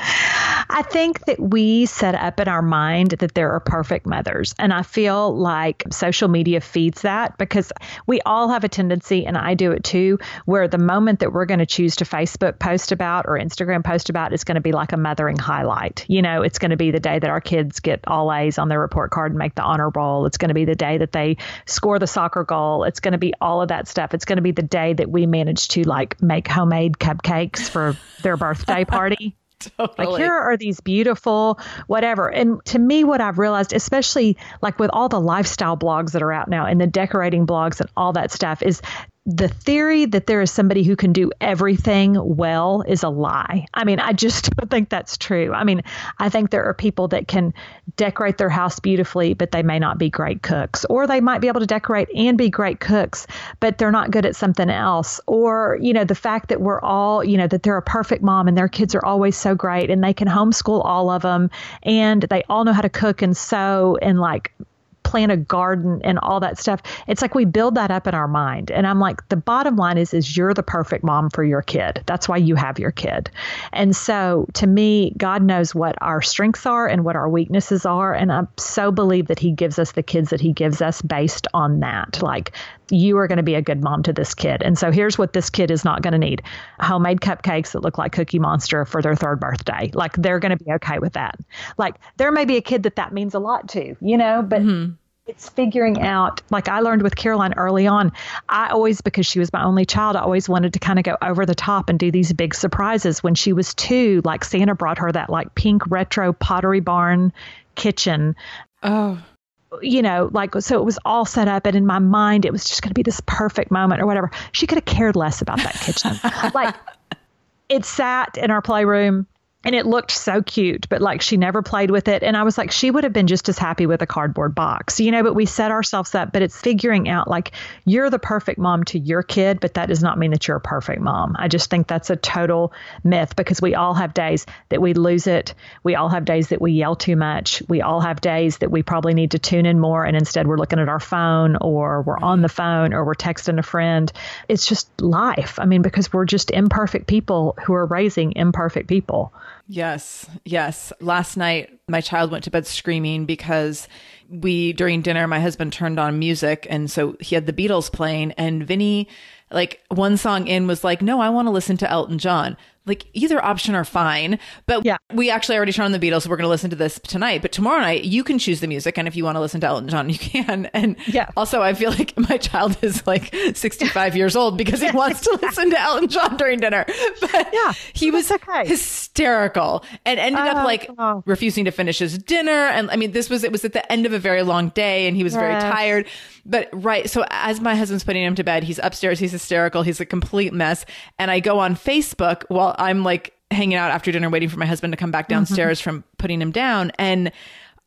I think that we set up in our mind that there are perfect mothers. And I feel like social media feeds that because we all have a tendency, and I do it too, where the moment that we're going to choose to Facebook post about or Instagram post about is going to be like a mothering highlight. You know, it's going to be the day that our kids get all A's on their report card and make the honor roll. It's going to be the day that they score the soccer goal. It's going to be all of that stuff. It's going to be the day that we manage to like make homemade cupcakes for their birthday party. Totally. Like here are these beautiful whatever. And to me what I've realized especially like with all the lifestyle blogs that are out now and the decorating blogs and all that stuff is the theory that there is somebody who can do everything well is a lie. I mean, I just don't think that's true. I mean, I think there are people that can decorate their house beautifully, but they may not be great cooks, or they might be able to decorate and be great cooks, but they're not good at something else. Or, you know, the fact that we're all, you know, that they're a perfect mom and their kids are always so great and they can homeschool all of them and they all know how to cook and sew and like plant a garden and all that stuff. It's like we build that up in our mind. And I'm like, the bottom line is is you're the perfect mom for your kid. That's why you have your kid. And so to me, God knows what our strengths are and what our weaknesses are. And I so believe that he gives us the kids that he gives us based on that. Like you are going to be a good mom to this kid. And so here's what this kid is not going to need. Homemade cupcakes that look like Cookie Monster for their third birthday. Like they're going to be okay with that. Like there may be a kid that that means a lot to, you know, but mm-hmm. It's figuring out like i learned with caroline early on i always because she was my only child i always wanted to kind of go over the top and do these big surprises. When she was two like santa brought her that like pink retro pottery barn kitchen. Oh, you know like so it was all set up and in my mind it was just going to be this perfect moment or whatever. She could have cared less about that kitchen. Like it sat in our playroom and it looked so cute, but like she never played with it. And I was like, she would have been just as happy with a cardboard box, you know, but we set ourselves up, but it's figuring out like you're the perfect mom to your kid, but that does not mean that you're a perfect mom. I just think that's a total myth because we all have days that we lose it. We all have days that we yell too much. We all have days that we probably need to tune in more. And instead we're looking at our phone or we're on the phone or we're texting a friend. It's just life. I mean, because we're just imperfect people who are raising imperfect people. Yes, yes. Last night, my child went to bed screaming because we, during dinner, my husband turned on music. And so he had the Beatles playing, and Vinny, like one song in, was like, No, I want to listen to Elton John like either option are fine. But yeah. we actually already turned on the Beatles, so we're going to listen to this tonight. But tomorrow night, you can choose the music, and if you want to listen to Elton John, you can. And yeah. also, I feel like my child is like 65 years old because he wants to listen to Elton John during dinner. But yeah, he was okay. hysterical and ended uh, up like oh. refusing to finish his dinner. And I mean, this was it was at the end of a very long day, and he was very tired. But right, so as my husband's putting him to bed, he's upstairs, he's hysterical, he's a complete mess, and I go on Facebook while I'm like hanging out after dinner waiting for my husband to come back downstairs mm-hmm. from putting him down and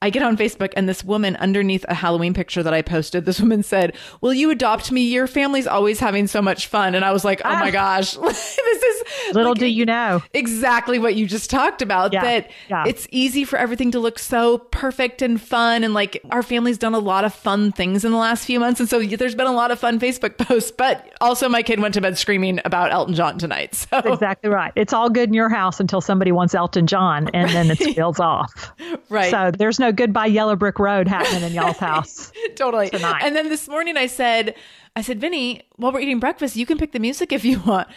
I get on Facebook and this woman underneath a Halloween picture that I posted, this woman said, Will you adopt me? Your family's always having so much fun. And I was like, Oh ah. my gosh, this is little like, do you know exactly what you just talked about. Yeah. That yeah. it's easy for everything to look so perfect and fun. And like our family's done a lot of fun things in the last few months. And so there's been a lot of fun Facebook posts. But also, my kid went to bed screaming about Elton John tonight. So That's exactly right. It's all good in your house until somebody wants Elton John and then it spills off. Right. So there's no goodbye yellow brick road happening in y'all's house. totally. Tonight. And then this morning I said, I said, Vinny, while we're eating breakfast, you can pick the music if you want.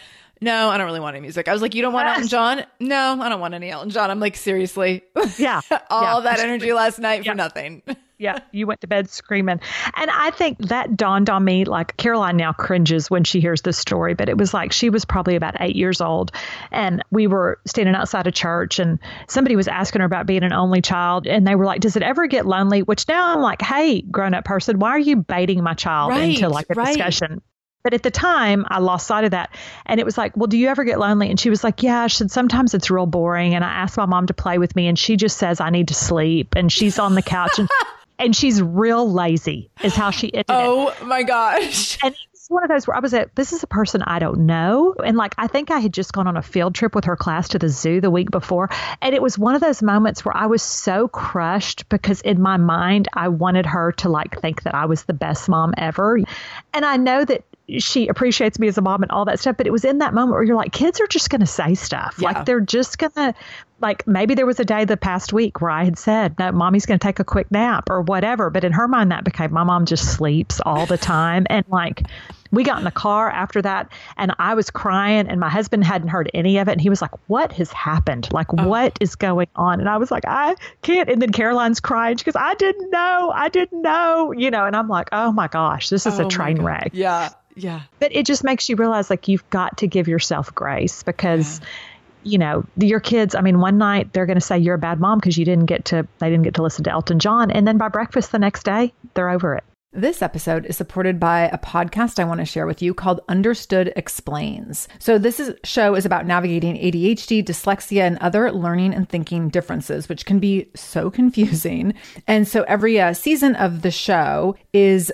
No, I don't really want any music. I was like, you don't want Elton John? No, I don't want any Elton John. I'm like, seriously? Yeah. All yeah. that energy last night yeah. for nothing yeah, you went to bed screaming. And I think that dawned on me like Caroline now cringes when she hears this story, but it was like she was probably about eight years old. And we were standing outside a church and somebody was asking her about being an only child. And they were like, Does it ever get lonely? Which now I'm like, Hey, grown up person, why are you baiting my child right, into like a right. discussion? But at the time, I lost sight of that. And it was like, well, do you ever get lonely? And she was like, yeah, I should. Sometimes it's real boring. And I asked my mom to play with me, and she just says I need to sleep. And she's on the couch. And and she's real lazy is how she ended oh it. my gosh and it's one of those where i was like this is a person i don't know and like i think i had just gone on a field trip with her class to the zoo the week before and it was one of those moments where i was so crushed because in my mind i wanted her to like think that i was the best mom ever and i know that she appreciates me as a mom and all that stuff. But it was in that moment where you're like, kids are just going to say stuff. Yeah. Like they're just going to, like maybe there was a day the past week where I had said, no, mommy's going to take a quick nap or whatever. But in her mind, that became my mom just sleeps all the time. And like, we got in the car after that and I was crying and my husband hadn't heard any of it. And he was like, What has happened? Like, oh. what is going on? And I was like, I can't. And then Caroline's crying. She goes, I didn't know. I didn't know. You know, and I'm like, Oh my gosh, this is oh a train wreck. Yeah. Yeah. But it just makes you realize like you've got to give yourself grace because yeah. You know, your kids, I mean, one night they're going to say you're a bad mom because you didn't get to they didn't get to listen to Elton John and then by breakfast the next day, they're over it. This episode is supported by a podcast I want to share with you called Understood Explains. So, this is, show is about navigating ADHD, dyslexia, and other learning and thinking differences, which can be so confusing. And so, every uh, season of the show is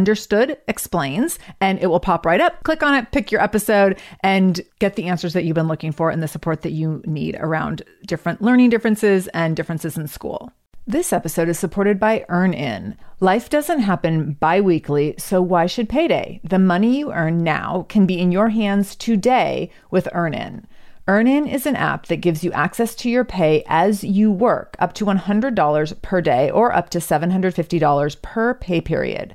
Understood explains, and it will pop right up. Click on it, pick your episode, and get the answers that you've been looking for and the support that you need around different learning differences and differences in school. This episode is supported by EarnIn. Life doesn't happen bi weekly, so why should payday? The money you earn now can be in your hands today with EarnIn. EarnIn is an app that gives you access to your pay as you work, up to $100 per day or up to $750 per pay period.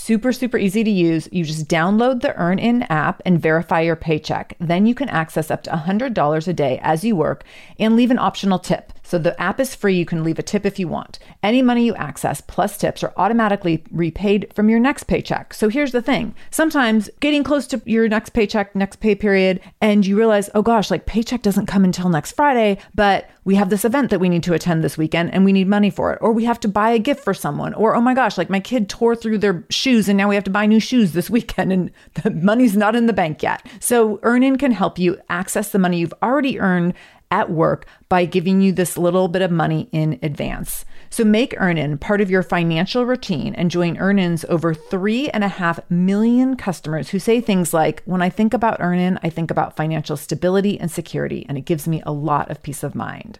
Super, super easy to use. You just download the EarnIn app and verify your paycheck. Then you can access up to $100 a day as you work and leave an optional tip. So the app is free. You can leave a tip if you want. Any money you access plus tips are automatically repaid from your next paycheck. So here's the thing sometimes getting close to your next paycheck, next pay period, and you realize, oh gosh, like paycheck doesn't come until next Friday, but we have this event that we need to attend this weekend and we need money for it. Or we have to buy a gift for someone. Or, oh my gosh, like my kid tore through their shoes and now we have to buy new shoes this weekend and the money's not in the bank yet. So Earnin can help you access the money you've already earned at work by giving you this little bit of money in advance. So make Earnin part of your financial routine and join Earnin's over three and a half million customers who say things like, When I think about Earnin, I think about financial stability and security, and it gives me a lot of peace of mind.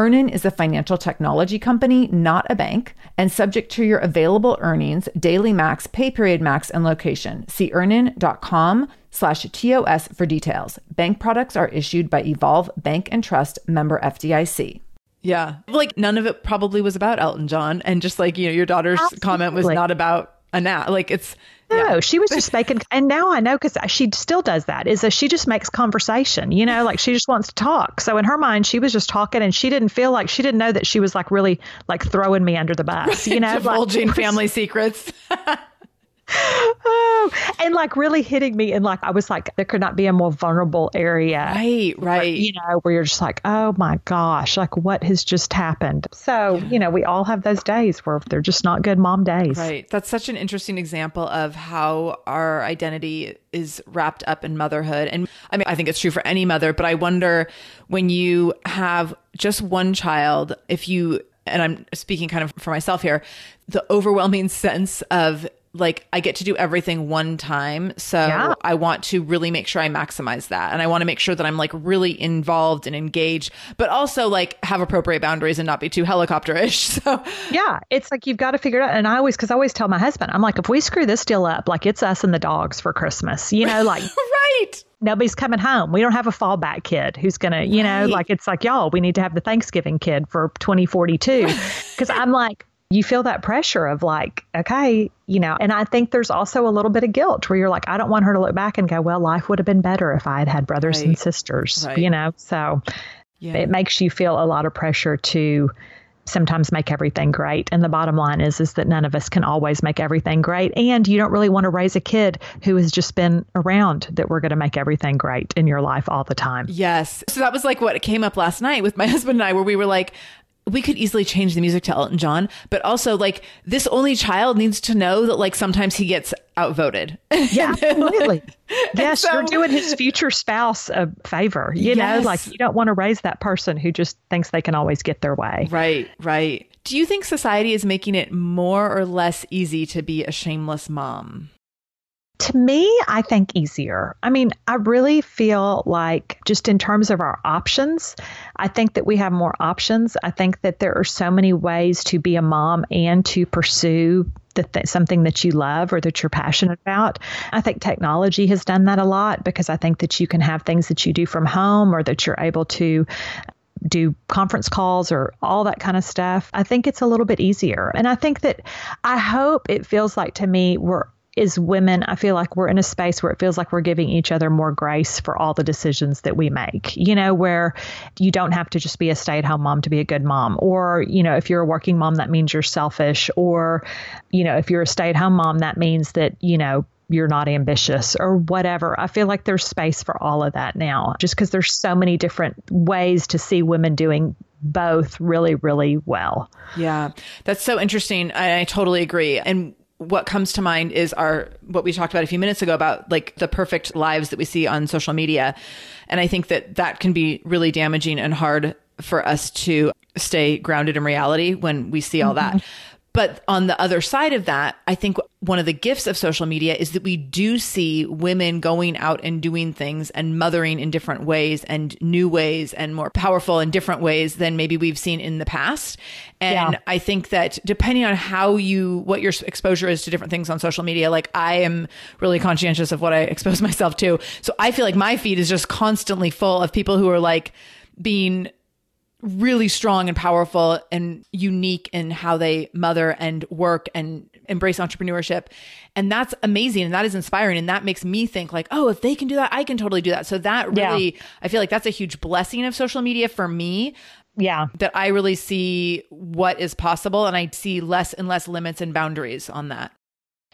Earnin is a financial technology company, not a bank, and subject to your available earnings, daily max, pay period max, and location. See earnin.com slash TOS for details. Bank products are issued by Evolve Bank and Trust member FDIC. Yeah. Like none of it probably was about Elton John. And just like, you know, your daughter's Absolutely. comment was not about a nap. Like it's no, yeah. she was just making, and now I know because she still does that. Is that she just makes conversation, you know, like she just wants to talk. So in her mind, she was just talking, and she didn't feel like she didn't know that she was like really like throwing me under the bus, you know, divulging like, family secrets. Oh, and like really hitting me and like I was like there could not be a more vulnerable area. Right, right. Where, you know, where you're just like, "Oh my gosh, like what has just happened?" So, you know, we all have those days where they're just not good mom days. Right. That's such an interesting example of how our identity is wrapped up in motherhood. And I mean, I think it's true for any mother, but I wonder when you have just one child, if you and I'm speaking kind of for myself here, the overwhelming sense of like I get to do everything one time. So yeah. I want to really make sure I maximize that. And I want to make sure that I'm like really involved and engaged, but also like have appropriate boundaries and not be too helicopterish. So Yeah. It's like you've got to figure it out. And I always cause I always tell my husband, I'm like, if we screw this deal up, like it's us and the dogs for Christmas. You know, like right nobody's coming home. We don't have a fallback kid who's going to, you know, like it's like, y'all, we need to have the Thanksgiving kid for 2042. Cause I'm like, you feel that pressure of like, okay, you know, and I think there's also a little bit of guilt where you're like, I don't want her to look back and go, well, life would have been better if I had had brothers right. and sisters, right. you know? So yeah. it makes you feel a lot of pressure to sometimes make everything great. And the bottom line is is that none of us can always make everything great. And you don't really want to raise a kid who has just been around that we're going to make everything great in your life all the time. Yes. So that was like what came up last night with my husband and I, where we were like, we could easily change the music to Elton John, but also like this only child needs to know that like sometimes he gets outvoted. Yeah, absolutely. yes, so, you're doing his future spouse a favor. You yes. know, like you don't want to raise that person who just thinks they can always get their way. Right, right. Do you think society is making it more or less easy to be a shameless mom? To me, I think easier. I mean, I really feel like just in terms of our options, I think that we have more options. I think that there are so many ways to be a mom and to pursue th- something that you love or that you're passionate about. I think technology has done that a lot because I think that you can have things that you do from home or that you're able to do conference calls or all that kind of stuff. I think it's a little bit easier. And I think that I hope it feels like to me we're as women, I feel like we're in a space where it feels like we're giving each other more grace for all the decisions that we make, you know, where you don't have to just be a stay at home mom to be a good mom. Or, you know, if you're a working mom, that means you're selfish. Or, you know, if you're a stay at home mom, that means that, you know, you're not ambitious or whatever. I feel like there's space for all of that now, just because there's so many different ways to see women doing both really, really well. Yeah, that's so interesting. I, I totally agree. And what comes to mind is our what we talked about a few minutes ago about like the perfect lives that we see on social media and i think that that can be really damaging and hard for us to stay grounded in reality when we see all mm-hmm. But on the other side of that, I think one of the gifts of social media is that we do see women going out and doing things and mothering in different ways and new ways and more powerful in different ways than maybe we've seen in the past. And yeah. I think that depending on how you, what your exposure is to different things on social media, like I am really conscientious of what I expose myself to. So I feel like my feed is just constantly full of people who are like being really strong and powerful and unique in how they mother and work and embrace entrepreneurship. And that's amazing and that is inspiring. And that makes me think like oh if they can do that i can totally do that. So that really yeah. i feel like that's a huge blessing of social media for me yeah. that i really see what is possible and i see less and less limits and boundaries on that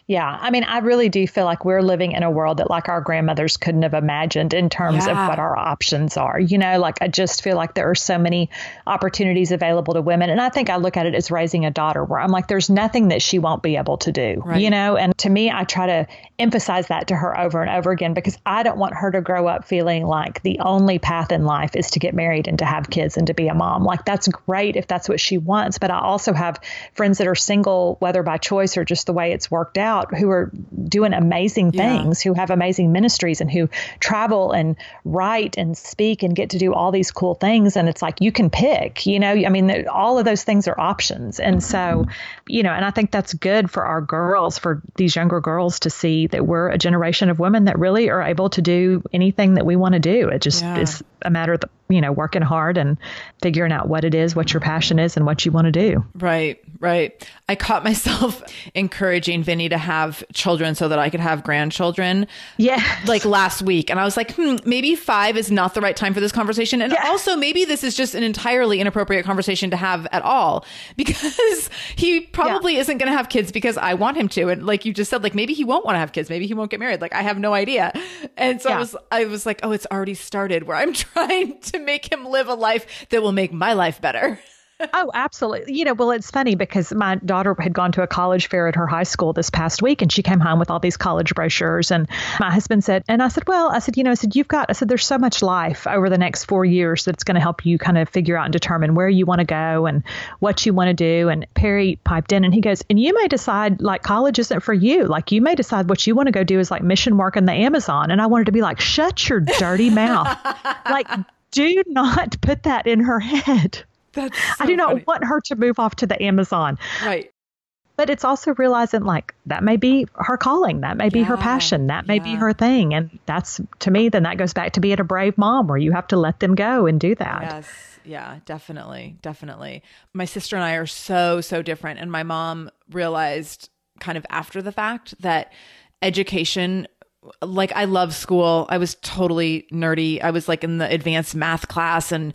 yeah. I mean, I really do feel like we're living in a world that like our grandmothers couldn't have imagined in terms yeah. of what our options are. You know, like I just feel like there are so many opportunities available to women. And I think I look at it as raising a daughter where I'm like, there's nothing that she won't be able to do, right. you know? And to me, I try to emphasize that to her over and over again because I don't want her to grow up feeling like the only path in life is to get married and to have kids and to be a mom. Like that's great if that's what she wants. But I also have friends that are single, whether by choice or just the way it's worked out out who are doing amazing things, yeah. who have amazing ministries and who travel and write and speak and get to do all these cool things. And it's like you can pick, you know, I mean, all of those things are options. And so, you know, and I think that's good for our girls, for these younger girls to see that we're a generation of women that really are able to do anything that we want to do. It just yeah. is a matter of, you know, working hard and figuring out what it is, what your passion is, and what you want to do. Right, right. I caught myself encouraging Vinny to have children so that I could have grandchildren. Yeah. Like last week. And I was like, hmm, maybe five is not the right time for this conversation. And yeah. also, maybe this is just an entirely inappropriate conversation to have at all because he probably yeah. isn't going to have kids because I want him to. And like you just said, like maybe he won't want to have kids. Maybe he won't get married. Like I have no idea. And so yeah. I was, I was like, oh, it's already started where I'm trying to make him live a life that will make my life better oh, absolutely. You know, well, it's funny because my daughter had gone to a college fair at her high school this past week and she came home with all these college brochures. And my husband said, and I said, well, I said, you know, I said, you've got, I said, there's so much life over the next four years that's going to help you kind of figure out and determine where you want to go and what you want to do. And Perry piped in and he goes, and you may decide like college isn't for you. Like you may decide what you want to go do is like mission work in the Amazon. And I wanted to be like, shut your dirty mouth. like, do not put that in her head. That's so I do not funny. want her to move off to the Amazon. Right. But it's also realizing like that may be her calling, that may be her passion, that may yeah. be her thing. And that's to me, then that goes back to being a brave mom where you have to let them go and do that. Yes. Yeah, definitely. Definitely. My sister and I are so, so different. And my mom realized kind of after the fact that education like I love school. I was totally nerdy. I was like in the advanced math class and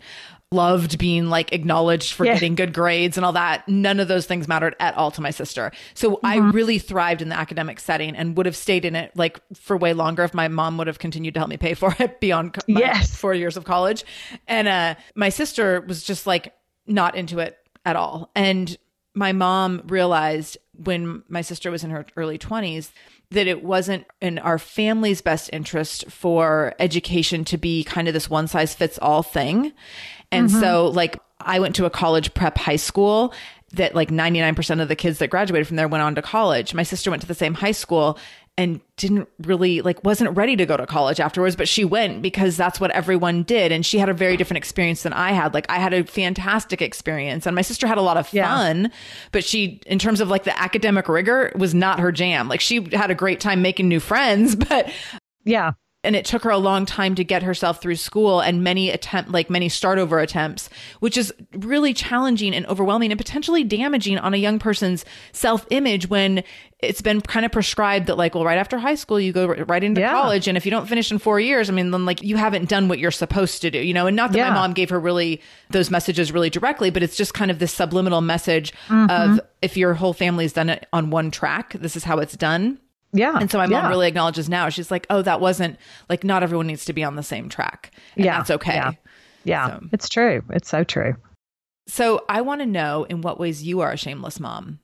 loved being like acknowledged for yeah. getting good grades and all that. None of those things mattered at all to my sister. So mm-hmm. I really thrived in the academic setting and would have stayed in it like for way longer if my mom would have continued to help me pay for it beyond my yes. four years of college. And uh, my sister was just like not into it at all. And my mom realized when my sister was in her early 20s that it wasn't in our family's best interest for education to be kind of this one size fits all thing. And mm-hmm. so, like, I went to a college prep high school that like 99% of the kids that graduated from there went on to college. My sister went to the same high school and didn't really like wasn't ready to go to college afterwards but she went because that's what everyone did. And she had a very different experience than I had. Like I had a fantastic experience and my sister had a lot of fun yeah. but she in terms of like the academic rigor was not her jam. Like she had a great time making new friends but yeah and it took her a long time to get herself through school and many attempt like many start over attempts which is really challenging and overwhelming and potentially damaging on a young person's self-image when it's been kind of prescribed that like well right after high school you go right into yeah. college and if you don't finish in 4 years i mean then like you haven't done what you're supposed to do you know and not that yeah. my mom gave her really those messages really directly but it's just kind of this subliminal message mm-hmm. of if your whole family's done it on one track this is how it's done yeah. And so my mom yeah. really acknowledges now. She's like, oh, that wasn't like not everyone needs to be on the same track. And yeah. That's okay. Yeah. Yeah. So. It's true. It's so true. So I want to know in what ways you are a shameless mom.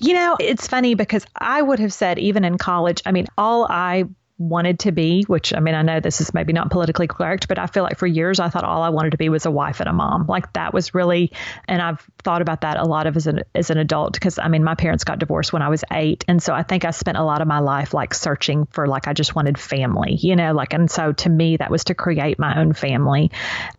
You know, it's funny because I would have said, even in college, I mean, all I wanted to be, which I mean, I know this is maybe not politically correct, but I feel like for years I thought all I wanted to be was a wife and a mom. Like that was really, and I've thought about that a lot of as an as an adult because I mean, my parents got divorced when I was eight, and so I think I spent a lot of my life like searching for like I just wanted family, you know, like and so to me that was to create my own family.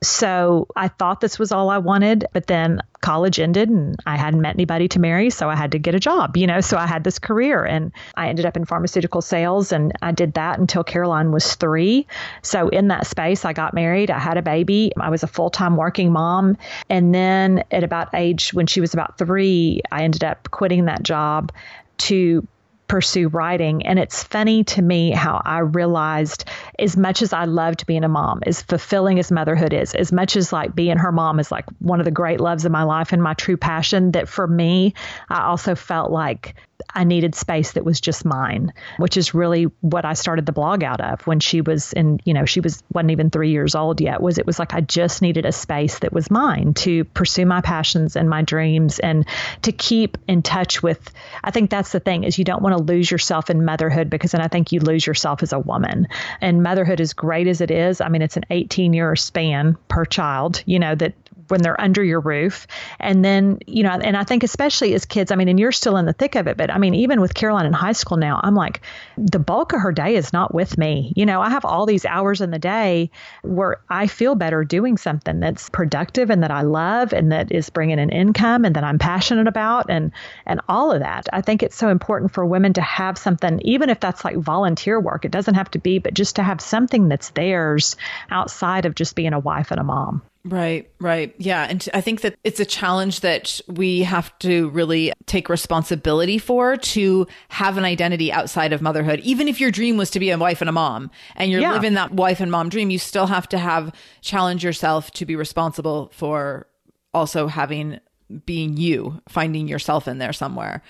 So I thought this was all I wanted, but then college ended and I hadn't met anybody to marry, so I had to get a job, you know. So I had this career and I ended up in pharmaceutical sales and I did that until Caroline was three. So in that space, I got married, I had a baby, I was a full time working mom. And then at about age when she was about three, I ended up quitting that job to pursue writing. And it's funny to me how I realized as much as I loved being a mom, as fulfilling as motherhood is, as much as like being her mom is like one of the great loves of my life and my true passion, that for me, I also felt like I needed space that was just mine, which is really what I started the blog out of when she was in, you know, she was wasn't even three years old yet. Was it was like I just needed a space that was mine to pursue my passions and my dreams and to keep in touch with. I think that's the thing is you don't want to lose yourself in motherhood because then I think you lose yourself as a woman. And motherhood, as great as it is, I mean, it's an 18 year span per child, you know, that when they're under your roof. And then, you know, and I think especially as kids, I mean, and you're still in the thick of it, but I mean, even with Caroline in high school now, I'm like, the bulk of her day is not with me. You know, I have all these hours in the day where I feel better doing something that's productive and that I love and that is bringing an income and that I'm passionate about and and all of that. I think it's so important for women to have something even if that's like volunteer work. It doesn't have to be, but just to have something that's theirs outside of just being a wife and a mom. Right, right. Yeah. And I think that it's a challenge that we have to really take responsibility for to have an identity outside of motherhood. Even if your dream was to be a wife and a mom and you're yeah. living that wife and mom dream, you still have to have challenge yourself to be responsible for also having being you, finding yourself in there somewhere.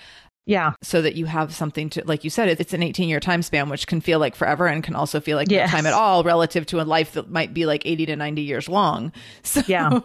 Yeah. So that you have something to, like you said, it's an 18 year time span, which can feel like forever and can also feel like yes. no time at all relative to a life that might be like 80 to 90 years long. So, yeah.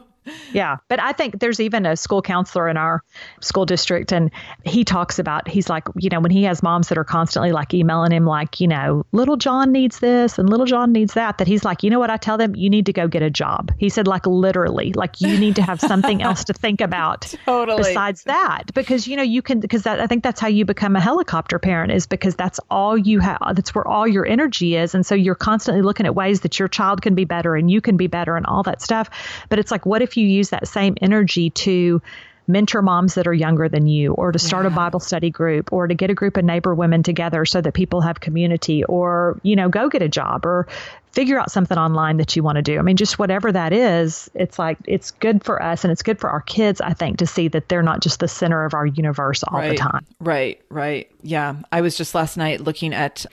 Yeah. But I think there's even a school counselor in our school district, and he talks about, he's like, you know, when he has moms that are constantly like emailing him, like, you know, little John needs this and little John needs that, that he's like, you know what? I tell them, you need to go get a job. He said, like, literally, like, you need to have something else to think about totally. besides that. Because, you know, you can, because that, I think that's how you become a helicopter parent is because that's all you have, that's where all your energy is. And so you're constantly looking at ways that your child can be better and you can be better and all that stuff. But it's like, what if you use that same energy to mentor moms that are younger than you or to start yeah. a bible study group or to get a group of neighbor women together so that people have community or you know go get a job or figure out something online that you want to do. I mean just whatever that is it's like it's good for us and it's good for our kids i think to see that they're not just the center of our universe all right. the time. Right. Right. Yeah. I was just last night looking at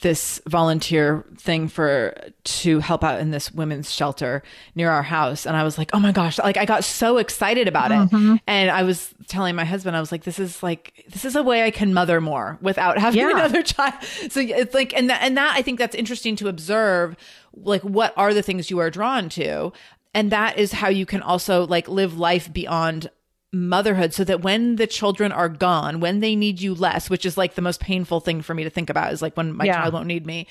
this volunteer thing for to help out in this women's shelter near our house and i was like oh my gosh like i got so excited about mm-hmm. it and i was telling my husband i was like this is like this is a way i can mother more without having yeah. another child so it's like and that and that i think that's interesting to observe like what are the things you are drawn to and that is how you can also like live life beyond motherhood so that when the children are gone, when they need you less, which is like the most painful thing for me to think about is like when my yeah. child won't need me,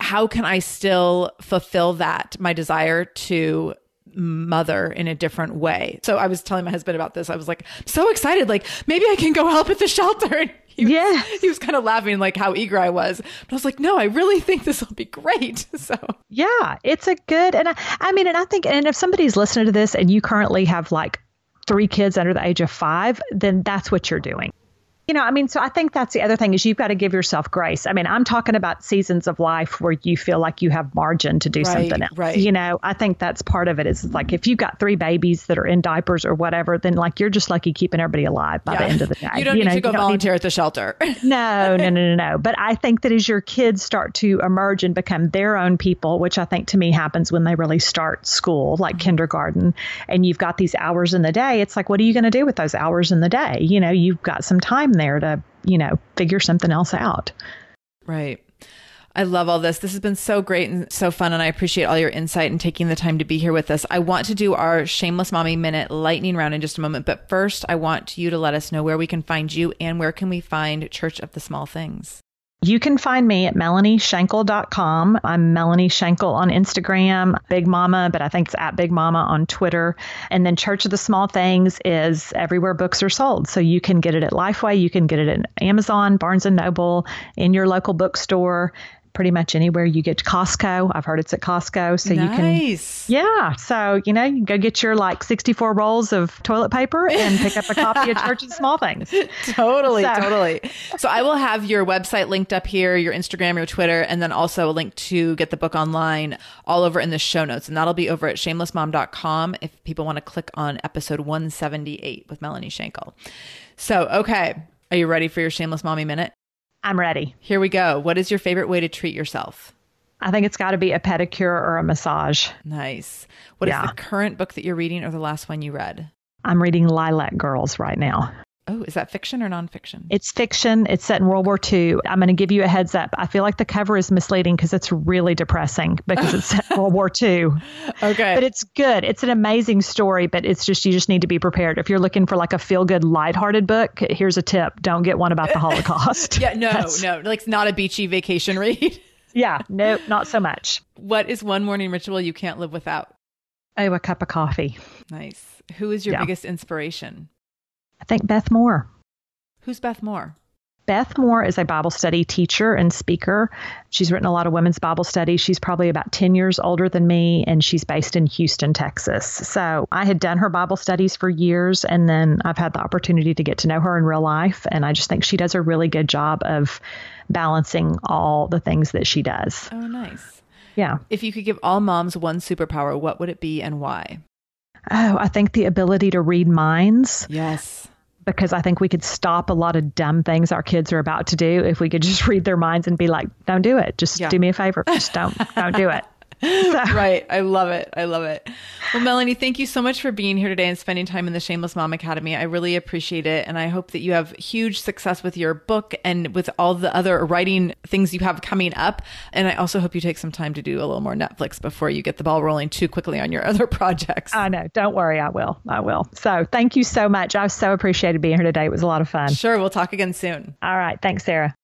how can I still fulfill that, my desire to mother in a different way? So I was telling my husband about this. I was like, so excited, like maybe I can go help at the shelter. He yeah. he was kind of laughing like how eager I was. But I was like, no, I really think this will be great. So Yeah, it's a good and I, I mean and I think and if somebody's listening to this and you currently have like three kids under the age of five, then that's what you're doing. You know, I mean, so I think that's the other thing is you've got to give yourself grace. I mean, I'm talking about seasons of life where you feel like you have margin to do right, something else. Right. You know, I think that's part of it is like if you've got three babies that are in diapers or whatever, then like you're just lucky keeping everybody alive by yeah. the end of the day. You don't you need know, to go volunteer to, at the shelter. no, no, no, no, no. But I think that as your kids start to emerge and become their own people, which I think to me happens when they really start school, like mm-hmm. kindergarten, and you've got these hours in the day, it's like, what are you going to do with those hours in the day? You know, you've got some time there to you know, figure something else out. Right. I love all this. This has been so great and so fun, and I appreciate all your insight and taking the time to be here with us. I want to do our Shameless Mommy Minute lightning round in just a moment, but first, I want you to let us know where we can find you and where can we find Church of the Small Things. You can find me at melanieshankle.com. I'm Melanie Shankle on Instagram, Big Mama, but I think it's at Big Mama on Twitter. And then Church of the Small Things is everywhere books are sold. So you can get it at Lifeway, you can get it at Amazon, Barnes and Noble, in your local bookstore pretty much anywhere you get to Costco. I've heard it's at Costco. So nice. you can Yeah. So, you know, you can go get your like 64 rolls of toilet paper and pick up a copy of Church of Small Things. Totally, so. totally. So I will have your website linked up here, your Instagram, your Twitter, and then also a link to get the book online all over in the show notes. And that'll be over at shamelessmom.com if people want to click on episode 178 with Melanie Shankle. So, okay. Are you ready for your shameless mommy minute? I'm ready. Here we go. What is your favorite way to treat yourself? I think it's got to be a pedicure or a massage. Nice. What yeah. is the current book that you're reading or the last one you read? I'm reading Lilac Girls right now. Oh, is that fiction or nonfiction? It's fiction. It's set in World War II. I'm going to give you a heads up. I feel like the cover is misleading because it's really depressing because it's set in World War II. Okay. But it's good. It's an amazing story, but it's just, you just need to be prepared. If you're looking for like a feel good, lighthearted book, here's a tip don't get one about the Holocaust. yeah, no, That's, no. Like, it's not a beachy vacation read. yeah, no, not so much. What is one morning ritual you can't live without? Oh, a cup of coffee. Nice. Who is your yeah. biggest inspiration? I think Beth Moore. Who's Beth Moore? Beth Moore is a Bible study teacher and speaker. She's written a lot of women's Bible studies. She's probably about 10 years older than me, and she's based in Houston, Texas. So I had done her Bible studies for years, and then I've had the opportunity to get to know her in real life. And I just think she does a really good job of balancing all the things that she does. Oh, nice. Yeah. If you could give all moms one superpower, what would it be and why? Oh, I think the ability to read minds. Yes because I think we could stop a lot of dumb things our kids are about to do if we could just read their minds and be like, "Don't do it. Just yeah. do me a favor. Just don't don't do it." So. Right. I love it. I love it. Well, Melanie, thank you so much for being here today and spending time in the Shameless Mom Academy. I really appreciate it. And I hope that you have huge success with your book and with all the other writing things you have coming up. And I also hope you take some time to do a little more Netflix before you get the ball rolling too quickly on your other projects. I know. Don't worry. I will. I will. So thank you so much. I was so appreciated being here today. It was a lot of fun. Sure. We'll talk again soon. All right. Thanks, Sarah.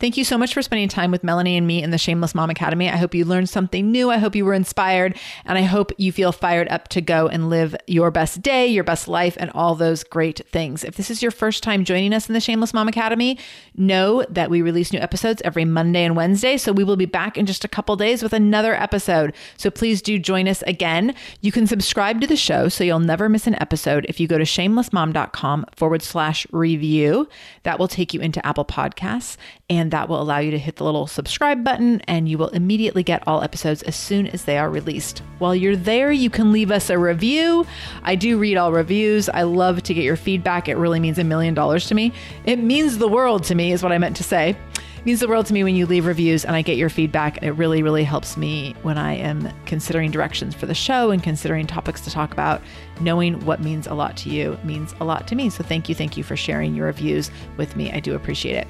Thank you so much for spending time with Melanie and me in the Shameless Mom Academy. I hope you learned something new. I hope you were inspired, and I hope you feel fired up to go and live your best day, your best life, and all those great things. If this is your first time joining us in the Shameless Mom Academy, know that we release new episodes every Monday and Wednesday. So we will be back in just a couple days with another episode. So please do join us again. You can subscribe to the show so you'll never miss an episode if you go to shamelessmom.com forward slash review. That will take you into Apple Podcasts and that will allow you to hit the little subscribe button and you will immediately get all episodes as soon as they are released. While you're there, you can leave us a review. I do read all reviews. I love to get your feedback. It really means a million dollars to me. It means the world to me, is what I meant to say means the world to me when you leave reviews and I get your feedback. It really, really helps me when I am considering directions for the show and considering topics to talk about. Knowing what means a lot to you means a lot to me. So thank you, thank you for sharing your reviews with me. I do appreciate it.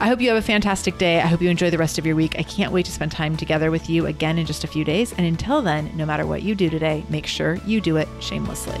I hope you have a fantastic day. I hope you enjoy the rest of your week. I can't wait to spend time together with you again in just a few days. And until then, no matter what you do today, make sure you do it shamelessly.